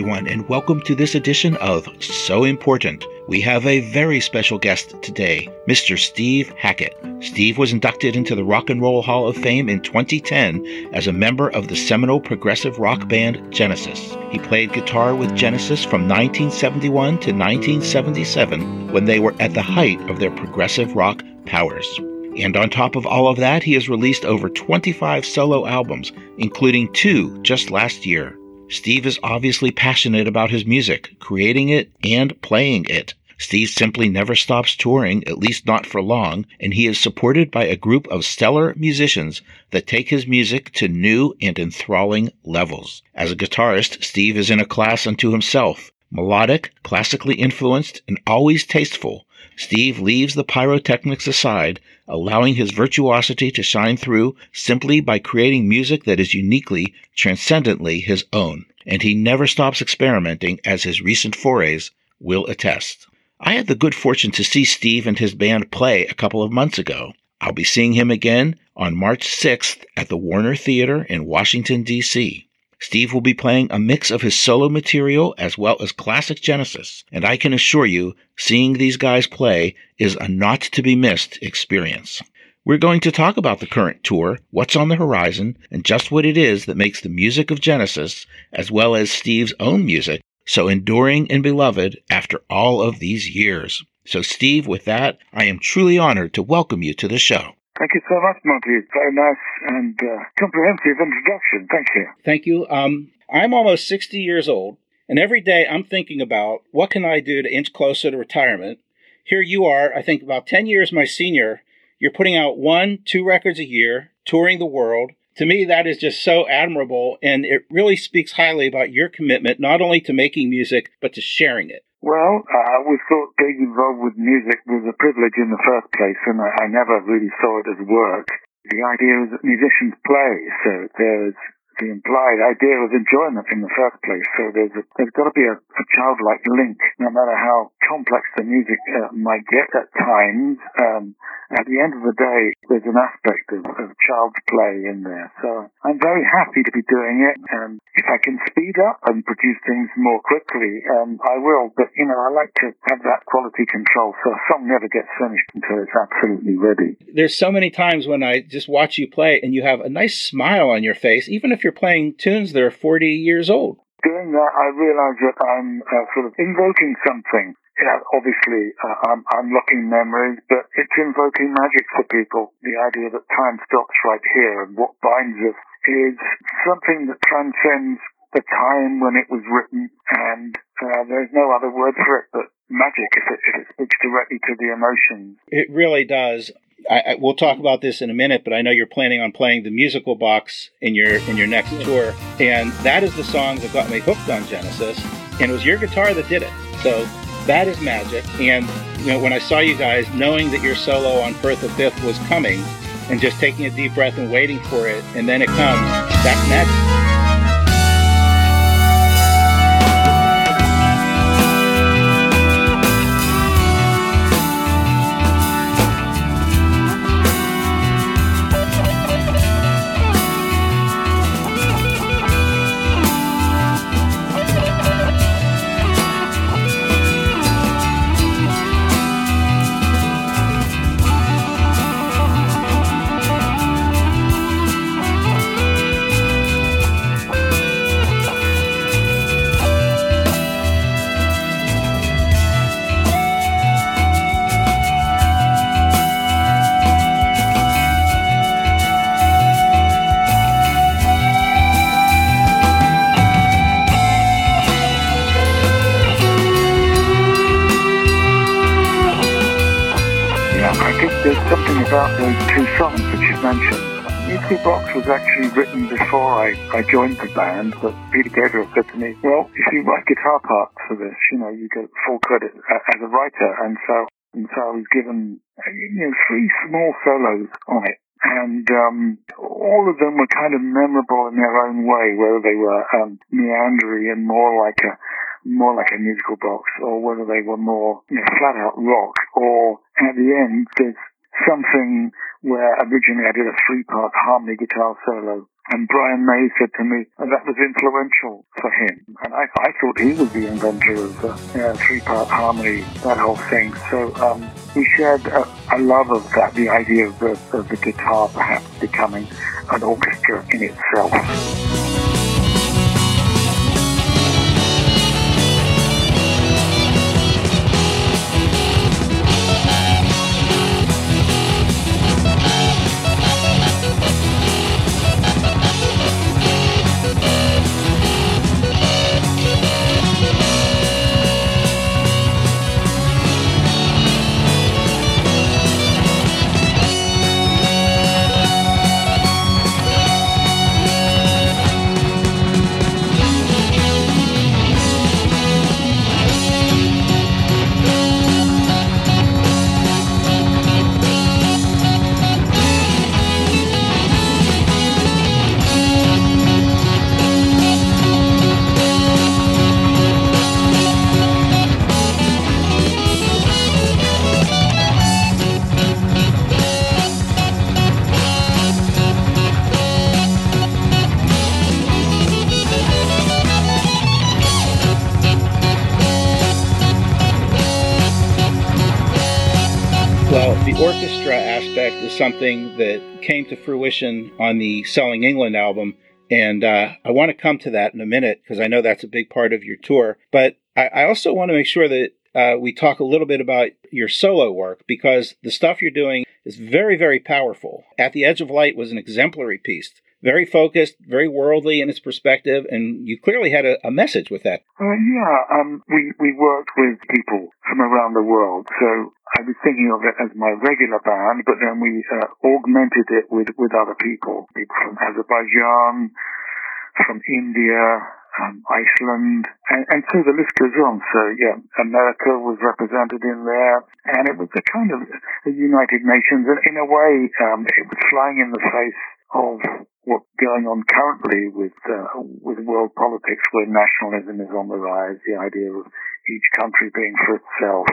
Everyone, and welcome to this edition of So Important. We have a very special guest today, Mr. Steve Hackett. Steve was inducted into the Rock and Roll Hall of Fame in 2010 as a member of the seminal progressive rock band Genesis. He played guitar with Genesis from 1971 to 1977 when they were at the height of their progressive rock powers. And on top of all of that, he has released over 25 solo albums, including two just last year. Steve is obviously passionate about his music, creating it and playing it. Steve simply never stops touring, at least not for long, and he is supported by a group of stellar musicians that take his music to new and enthralling levels. As a guitarist, Steve is in a class unto himself. Melodic, classically influenced, and always tasteful, Steve leaves the pyrotechnics aside, allowing his virtuosity to shine through simply by creating music that is uniquely, transcendently his own. And he never stops experimenting, as his recent forays will attest. I had the good fortune to see Steve and his band play a couple of months ago. I'll be seeing him again on March 6th at the Warner Theater in Washington, D.C. Steve will be playing a mix of his solo material as well as classic Genesis, and I can assure you, seeing these guys play is a not to be missed experience. We're going to talk about the current tour, what's on the horizon, and just what it is that makes the music of Genesis, as well as Steve's own music, so enduring and beloved after all of these years. So, Steve, with that, I am truly honored to welcome you to the show. Thank you so much, Monty. Very nice and uh, comprehensive introduction. Thank you. Thank you. Um, I'm almost 60 years old, and every day I'm thinking about what can I do to inch closer to retirement. Here you are, I think about 10 years my senior. You're putting out one, two records a year, touring the world. To me, that is just so admirable, and it really speaks highly about your commitment not only to making music, but to sharing it. Well, I always thought being involved with music was a privilege in the first place, and I, I never really saw it as work. The idea is that musicians play, so there's the implied idea of enjoyment in the first place. So there's a, there's got to be a, a childlike link, no matter how complex the music uh, might get at times. Um, at the end of the day, there's an aspect of, of child's play in there. So I'm very happy to be doing it, and if I can speed up and produce things more quickly, um, I will. But you know, I like to have that quality control, so a song never gets finished until it's absolutely ready. There's so many times when I just watch you play, and you have a nice smile on your face, even if you're you're playing tunes that are 40 years old. Doing that, I realize that I'm uh, sort of invoking something. Yeah, obviously, uh, I'm, I'm locking memories, but it's invoking magic for people. The idea that time stops right here and what binds us is something that transcends the time when it was written, and uh, there's no other word for it but magic if it, if it speaks directly to the emotions. It really does. I, I, we'll talk about this in a minute, but I know you're planning on playing the musical box in your in your next tour, and that is the song that got me hooked on Genesis, and it was your guitar that did it. So that is magic. And you know, when I saw you guys, knowing that your solo on Firth of Fifth was coming, and just taking a deep breath and waiting for it, and then it comes, that's magic. About those two songs that you mentioned. Musical Box was actually written before I, I joined the band, but Peter Gabriel said to me, well, if you write guitar parts for this, you know, you get full credit as a writer. And so, and so I was given, you know, three small solos on it. And um, all of them were kind of memorable in their own way, whether they were um, meandering and more like a more like a musical box, or whether they were more you know, flat out rock, or at the end there's something where originally I did a three-part harmony guitar solo. And Brian May said to me and that was influential for him. And I, I thought he was the inventor of the you know, three-part harmony, that whole thing. So um, we shared a, a, love of that, the idea of the, of the guitar perhaps becoming an orchestra in itself. Something that came to fruition on the Selling England album. And uh, I want to come to that in a minute because I know that's a big part of your tour. But I, I also want to make sure that uh, we talk a little bit about your solo work because the stuff you're doing is very, very powerful. At the Edge of Light was an exemplary piece very focused, very worldly in its perspective, and you clearly had a, a message with that. Uh, yeah, um, we we worked with people from around the world, so I was thinking of it as my regular band, but then we uh, augmented it with with other people, people from Azerbaijan, from India, um, Iceland, and, and so the list goes on. So yeah, America was represented in there, and it was a kind of a United Nations, and in a way, um, it was flying in the face of what's going on currently with uh, with world politics, where nationalism is on the rise, the idea of each country being for itself.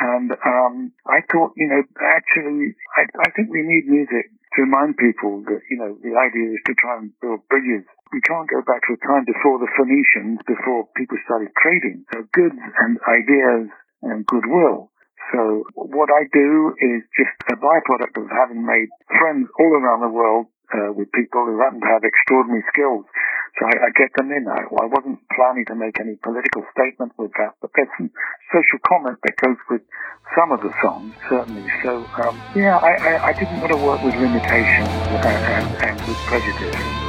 And um, I thought, you know, actually, I, I think we need music to remind people that, you know, the idea is to try and build bridges. We can't go back to a time before the Phoenicians, before people started trading. So goods and ideas and goodwill. So what I do is just a byproduct of having made friends all around the world uh, with people who happen to have extraordinary skills. So I, I get them in. I, I wasn't planning to make any political statement with that, but there's some social comment that goes with some of the songs, certainly. So, um, yeah, I, I, didn't want to work with limitations and, and, and with prejudice.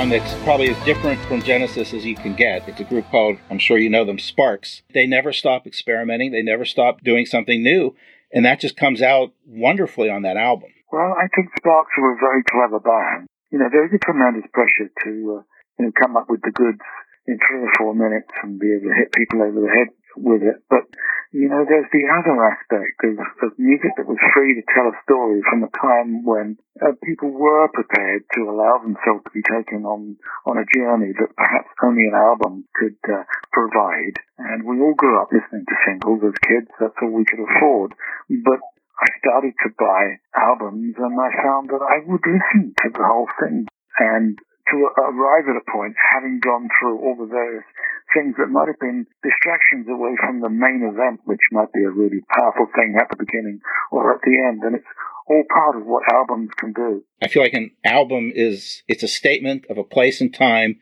One that's probably as different from Genesis as you can get. It's a group called, I'm sure you know them, Sparks. They never stop experimenting, they never stop doing something new, and that just comes out wonderfully on that album. Well, I think Sparks are a very clever band. You know, there's a tremendous pressure to, uh, you know, come up with the goods in three or four minutes and be able to hit people over the head with it. But you know, there's the other aspect of, of music that was free to tell a story from a time when uh, people were prepared to allow themselves to be taken on, on a journey that perhaps only an album could uh, provide. And we all grew up listening to singles as kids. That's all we could afford. But I started to buy albums and I found that I would listen to the whole thing. And to arrive at a point, having gone through all the various things that might have been distractions away from the main event, which might be a really powerful thing at the beginning or at the end. And it's all part of what albums can do. I feel like an album is, it's a statement of a place and time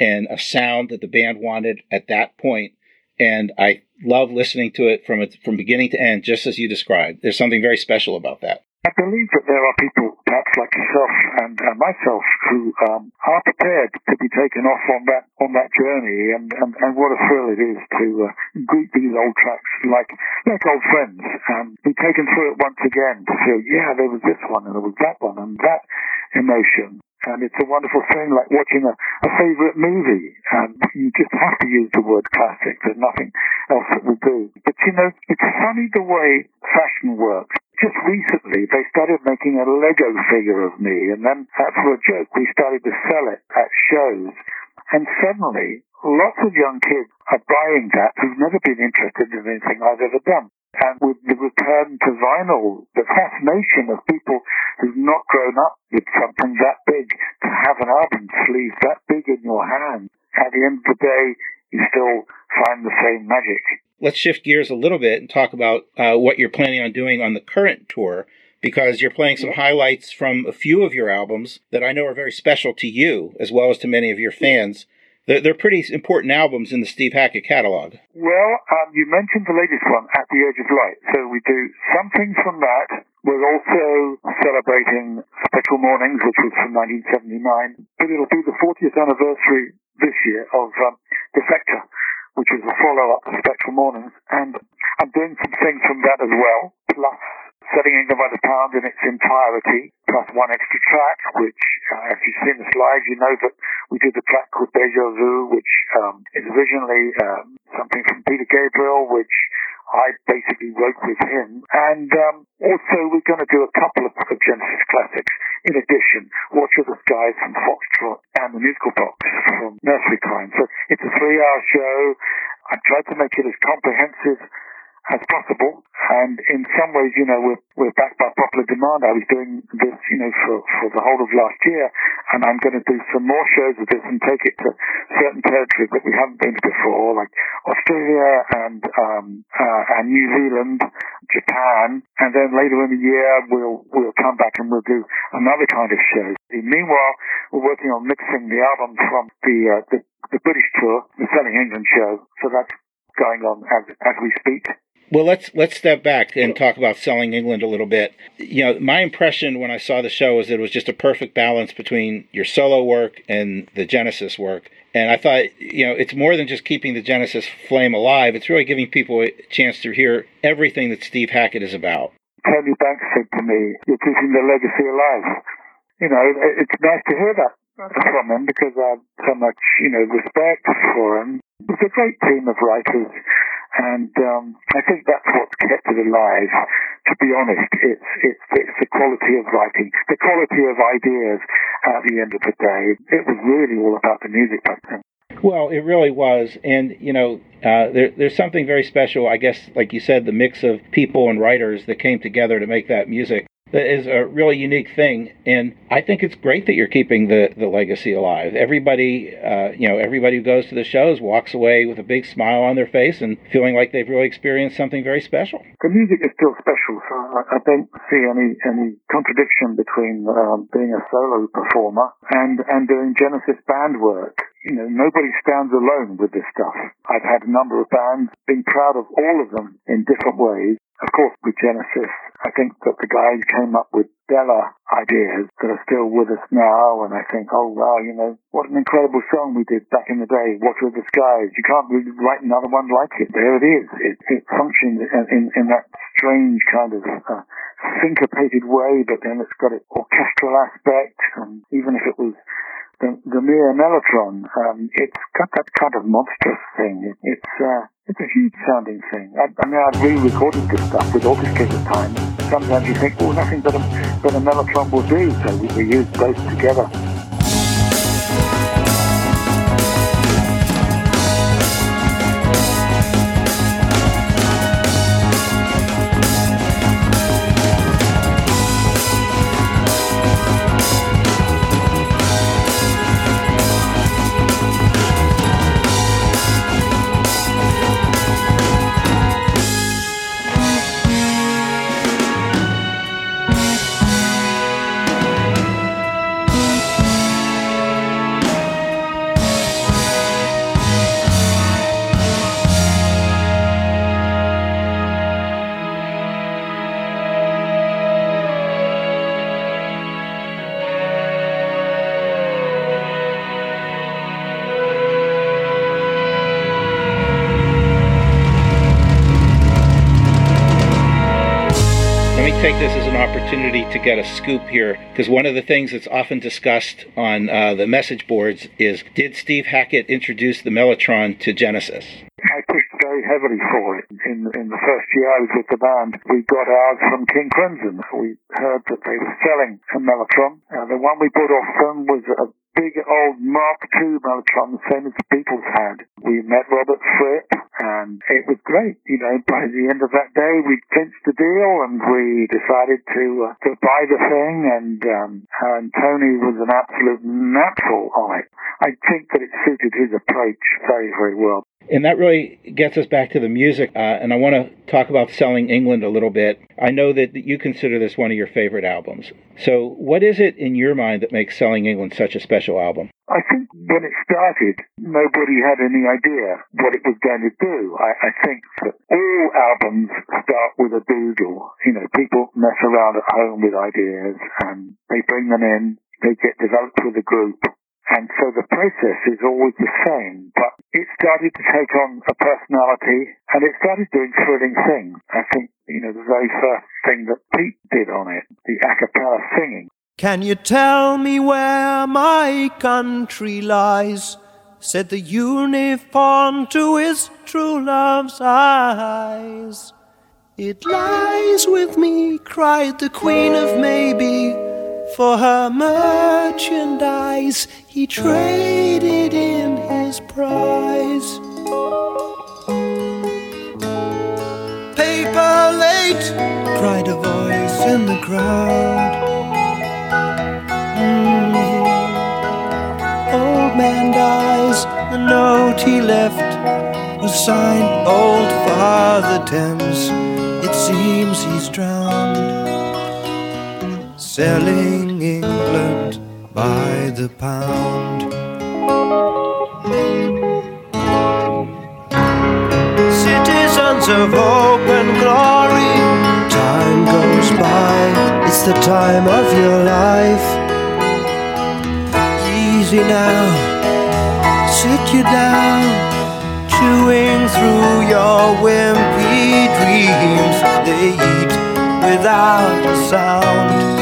and a sound that the band wanted at that point. And I love listening to it from its, from beginning to end, just as you described. There's something very special about that. I believe that there are people, perhaps like yourself and uh, myself, who um, are prepared to be taken off on that on that journey, and, and, and what a thrill it is to uh, greet these old tracks like like old friends, and be taken through it once again to feel, yeah, there was this one and there was that one and that emotion. And it's a wonderful thing, like watching a, a favorite movie. And you just have to use the word classic. There's nothing else that will do. But you know, it's funny the way fashion works just recently they started making a Lego figure of me, and then uh, for a joke we started to sell it at shows. And suddenly, lots of young kids are buying that who've never been interested in anything I've ever done. And with the return to vinyl, the fascination of people who've not grown up with something that big, to have an album sleeve that big in your hand, at the end of the day, you still find the same magic let's shift gears a little bit and talk about uh, what you're planning on doing on the current tour because you're playing some highlights from a few of your albums that I know are very special to you as well as to many of your fans. They're, they're pretty important albums in the Steve Hackett catalog. Well, um, you mentioned the latest one, At the Edge of Light. So we do something from that. We're also celebrating Spectral Mornings, which was from 1979, but it'll be the 40th anniversary this year of um, Defector which is a follow-up to Spectral Mornings, and I'm doing some things from that as well, plus Selling England by the pound in its entirety, plus one extra track, which, uh, if you've seen the slides, you know that we did the track called Deja Vu, which um, is originally um, something from Peter Gabriel, which I basically wrote with him. And um, also, we're going to do a couple of, of Genesis classics. In addition, Watcher of the Skies from Foxtrot and the musical box from Nursery Cryme. So it's a three-hour show. I tried to make it as comprehensive as possible. And in some ways, you know, we're, we're backed by popular demand. I was doing this, you know, for, for the whole of last year, and I'm going to do some more shows of this and take it to certain territories that we haven't been to before, like Australia and, um, uh, and New Zealand, Japan, and then later in the year, we'll, we'll come back and we'll do another kind of show. Meanwhile, we're working on mixing the album from the, uh, the, the British tour, the Selling England show, so that's going on as, as we speak. Well, let's let's step back and talk about selling England a little bit. You know, my impression when I saw the show was that it was just a perfect balance between your solo work and the Genesis work. And I thought, you know, it's more than just keeping the Genesis flame alive. It's really giving people a chance to hear everything that Steve Hackett is about. Tony Banks said to me, "You're keeping the legacy alive." You know, it's nice to hear that from him because I have so much, you know, respect for him. It's a great team of writers and um, I think that's what's kept it alive. To be honest, it's, it's it's the quality of writing, the quality of ideas. At the end of the day, it was really all about the music back then. Well, it really was, and you know, uh, there, there's something very special. I guess, like you said, the mix of people and writers that came together to make that music that is a really unique thing. And i think it's great that you're keeping the, the legacy alive. Everybody uh, you know everybody who goes to the shows walks away with a big smile on their face and feeling like they've really experienced something very special. The music is still special so i, don't see any any contradiction between um, being a solo performer and and doing genesis band work you know, nobody stands alone with this stuff. I've had a number of bands, been proud of all of them in different ways, of course, with Genesis, I think that the guys came up with stellar ideas that are still with us now. And I think, oh wow, you know, what an incredible song we did back in the day. Watcher of the Skies. You can't really write another one like it. There it is. It, it functions in, in, in that strange kind of uh, syncopated way, but then it's got an orchestral aspect. And even if it was the, the mere mellotron, um, it's got that kind of monstrous thing. It, it's uh, it's a huge sounding thing. I, I mean, I've re-recorded this stuff with orchestras at times. Sometimes you think, oh, nothing but a, but a mellotron will do, so we, we use both together. To get a scoop here because one of the things that's often discussed on uh, the message boards is did Steve Hackett introduce the Mellotron to Genesis? I pushed very heavily for it. In, in the first year I was with the band, we got ours from King Crimson. We heard that they were selling a Mellotron. Uh, the one we bought off them was a big old Mark II Mellotron, the same as the Beatles had. We met Robert Fripp, and it was great. You know, by the end of that day, we clinched the deal, and we decided to uh, to buy the thing. And um, and Tony was an absolute natural on it. I think that it suited his approach very, very well. And that really gets us back to the music. Uh, and I want to talk about Selling England a little bit. I know that you consider this one of your favorite albums. So, what is it in your mind that makes Selling England such a special album? I think when it started, nobody had any idea what it was going to do. I, I think that all albums start with a doodle. You know, people mess around at home with ideas and they bring them in, they get developed with a group, and so the process is always the same, but it started to take on a personality and it started doing thrilling things. I think, you know, the very first thing that Pete did on it, the a cappella singing. Can you tell me where my country lies? Said the unicorn to his true love's eyes. It lies with me, cried the Queen of Maybe. For her merchandise, he traded in his prize. Paper late, cried a voice in the crowd. Mm. Old man dies, the note he left was signed Old Father Thames. It seems he's drowned selling England by the pound. Citizens of hope and glory, time goes by, it's the time of your life. Easy now, sit you down, chewing through your wimpy dreams. They eat without a sound.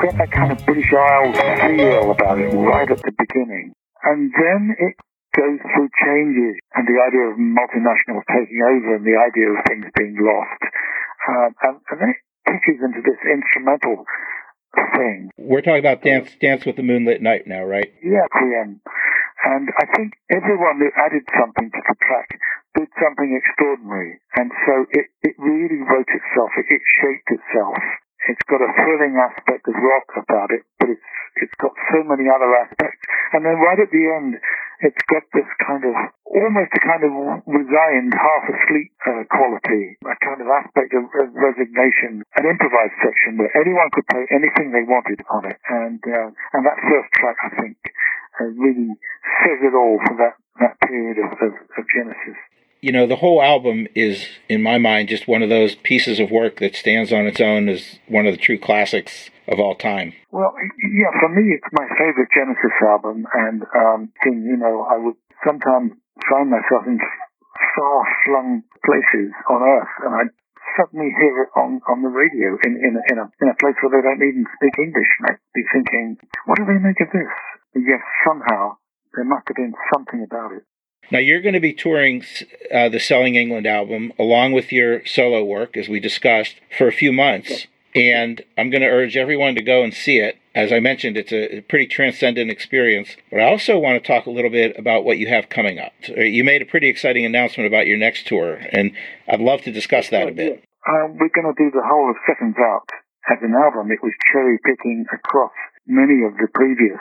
Got that kind of British Isles feel about it right at the beginning. And then it goes through changes and the idea of multinationals taking over and the idea of things being lost. Um, and, and then it pitches into this instrumental thing. We're talking about Dance Dance with the Moonlit Knight now, right? Yeah, QM. And I think everyone who added something to the track did something extraordinary. And so it, it really wrote itself, it, it shaped itself. It's got a thrilling aspect of rock about it, but it's it's got so many other aspects. And then right at the end, it's got this kind of almost a kind of resigned, half asleep uh, quality, a kind of aspect of, of, resignation, an improvised section where anyone could play anything they wanted on it. And uh, and that first track, I think, uh, really says it all for that that period of, of, of Genesis you know, the whole album is, in my mind, just one of those pieces of work that stands on its own as one of the true classics of all time. Well, yeah, for me, it's my favorite Genesis album, and um, you know, I would sometimes find myself in far-flung places on Earth, and I'd suddenly hear it on, on the radio in, in, a, in, a, in a place where they don't even speak English, and I'd be thinking, what do they make of this? yes, somehow there must have been something about it. Now, you're going to be touring uh, the Selling England album along with your solo work, as we discussed, for a few months. And I'm going to urge everyone to go and see it. As I mentioned, it's a pretty transcendent experience. But I also want to talk a little bit about what you have coming up. You made a pretty exciting announcement about your next tour, and I'd love to discuss that a bit. Uh, we're going to do the whole of Seconds Out as an album. It was cherry picking across many of the previous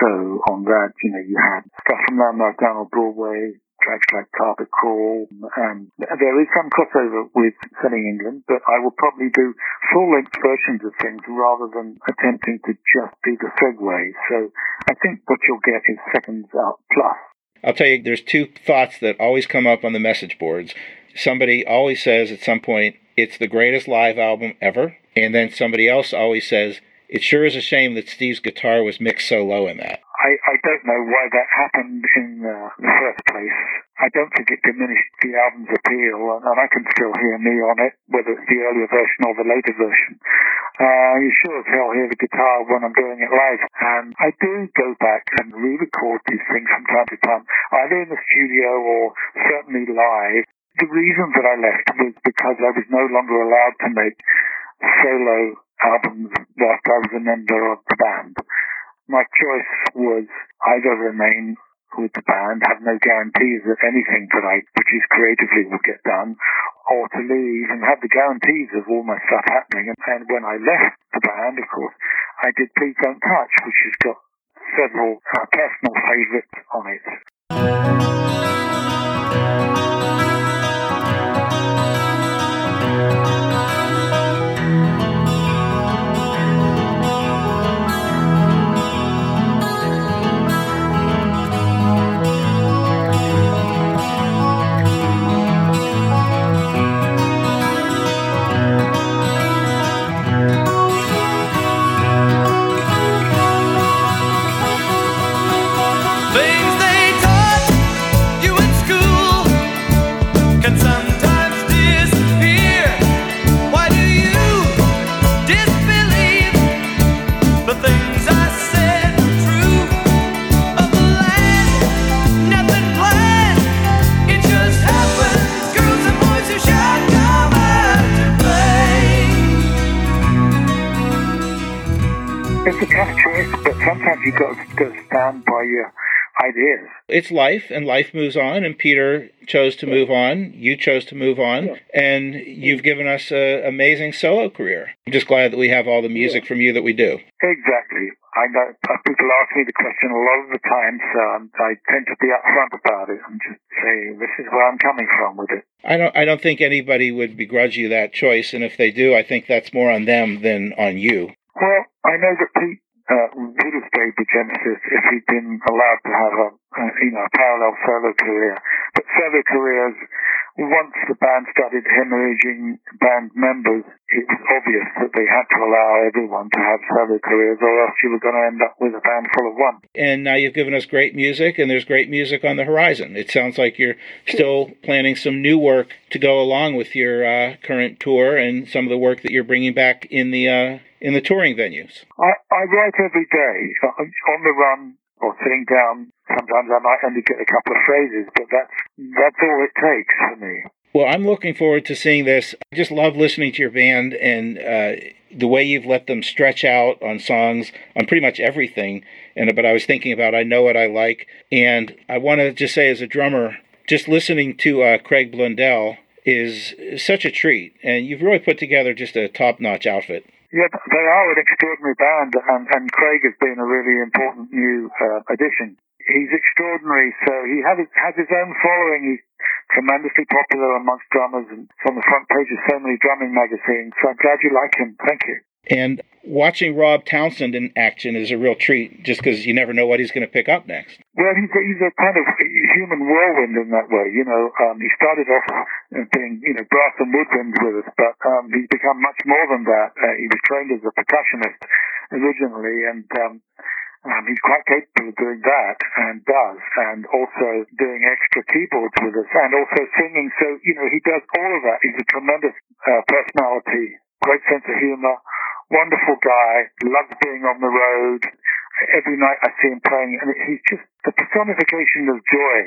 So on that, you know, you had stuff from Lamb Lies Down on Broadway, tracks like Carpet Crawl, and there is some crossover with Selling England, but I will probably do full-length versions of things rather than attempting to just do the segue. So I think what you'll get is Seconds Out Plus. I'll tell you, there's two thoughts that always come up on the message boards. Somebody always says at some point, it's the greatest live album ever. And then somebody else always says, It sure is a shame that Steve's guitar was mixed so low in that. I, I don't know why that happened in uh, the first place. I don't think it diminished the album's appeal, and, and I can still hear me on it, whether it's the earlier version or the later version. Uh, you sure as hell hear the guitar when I'm doing it live. And I do go back and re-record these things from time to time, either in the studio or certainly live. The reason that I left was because I was no longer allowed to make solo albums whilst I was a member of the band my choice was either remain with the band, have no guarantees that anything that I produce creatively would get done, or to leave and have the guarantees of all my stuff happening. And, and when I left the band, of course, I did Please Don't Touch, which has got several uh, personal favourites on it. Ideas. It's life, and life moves on, and Peter chose to move on. You chose to move on, yeah. and you've given us an amazing solo career. I'm just glad that we have all the music yeah. from you that we do. Exactly. I know uh, people ask me the question a lot of the time, so I tend to be upfront about it and just say this is where I'm coming from with it. I don't. I don't think anybody would begrudge you that choice, and if they do, I think that's more on them than on you. Well, I know that Pete uh, would have stayed with Genesis if he'd been allowed to have a, a you know a parallel solo career. But solo careers, once the band started hemorrhaging band members, it was obvious that they had to allow everyone to have solo careers, or else you were going to end up with a band full of one. And now you've given us great music, and there's great music on the horizon. It sounds like you're still planning some new work to go along with your uh, current tour and some of the work that you're bringing back in the. Uh, in the touring venues? I, I write every day on the run or sitting down. Sometimes I might only get a couple of phrases, but that's that's all it takes for me. Well, I'm looking forward to seeing this. I just love listening to your band and uh, the way you've let them stretch out on songs on pretty much everything. And but I was thinking about I know what I like, and I want to just say as a drummer, just listening to uh, Craig Blundell is such a treat, and you've really put together just a top-notch outfit. Yeah, they are an extraordinary band, and, and Craig has been a really important new uh, addition. He's extraordinary, so he has, has his own following. He's tremendously popular amongst drummers and on the front page of so many drumming magazines. So I'm glad you like him. Thank you. And watching Rob Townsend in action is a real treat just because you never know what he's going to pick up next. Well, he's a, he's a kind of human whirlwind in that way. You know, um, he started off being, you know, brass and woodwind with us, but um, he's become much more than that. Uh, he was trained as a percussionist originally, and um, um, he's quite capable of doing that and does, and also doing extra keyboards with us and also singing. So, you know, he does all of that. He's a tremendous uh, personality, great sense of humor wonderful guy, loves being on the road. Every night I see him playing, and he's just the personification of joy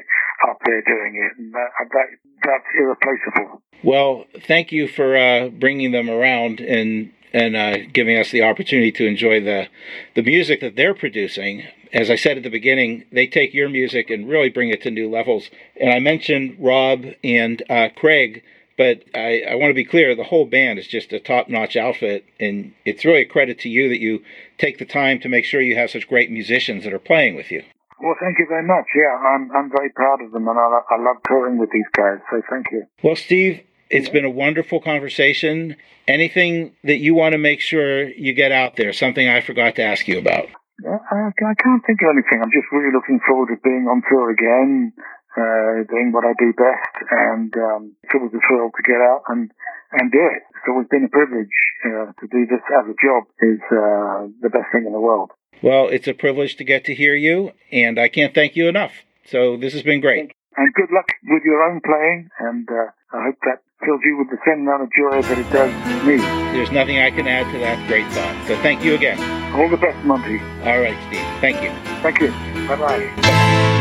up there doing it, and that, that that's irreplaceable. Well, thank you for uh, bringing them around and and uh, giving us the opportunity to enjoy the the music that they're producing. As I said at the beginning, they take your music and really bring it to new levels. And I mentioned Rob and uh, Craig but I, I want to be clear the whole band is just a top notch outfit, and it's really a credit to you that you take the time to make sure you have such great musicians that are playing with you. Well, thank you very much. Yeah, I'm, I'm very proud of them, and I, I love touring with these guys, so thank you. Well, Steve, it's been a wonderful conversation. Anything that you want to make sure you get out there, something I forgot to ask you about? I, I can't think of anything. I'm just really looking forward to being on tour again, uh, doing what I do best, and um, it was a thrill to get out and and do it. So it's been a privilege uh, to do this as a job is uh, the best thing in the world. Well, it's a privilege to get to hear you, and I can't thank you enough. So this has been great. And good luck with your own playing, and uh, I hope that fills you with the same amount of joy that it does me. There's nothing I can add to that great thought. So thank you again. All the best, Monty. All right, Steve. Thank you. Thank you. Bye-bye.